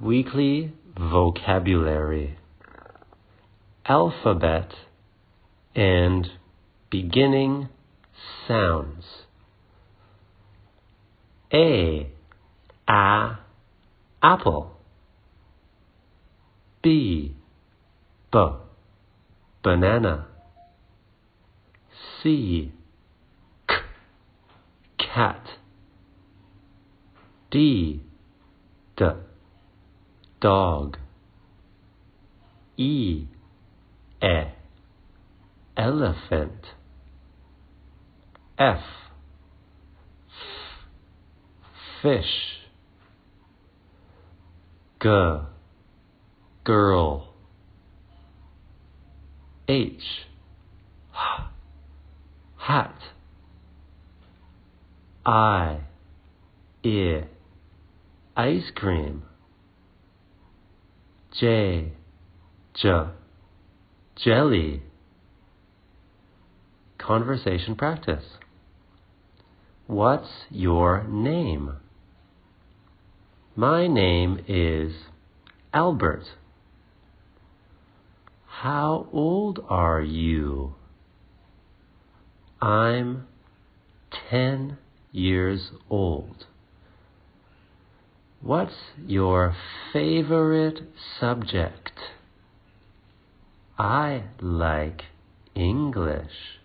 Weekly vocabulary, alphabet, and beginning sounds. A, a, apple. B, b, banana. C, k, cat. D, d, dog. E, e, elephant. F, fish. G, girl. H, hat. I, ear, ice cream. J, j, jelly. Conversation practice. What's your name? My name is Albert. How old are you? I'm ten years old. What's your favorite subject? I like English.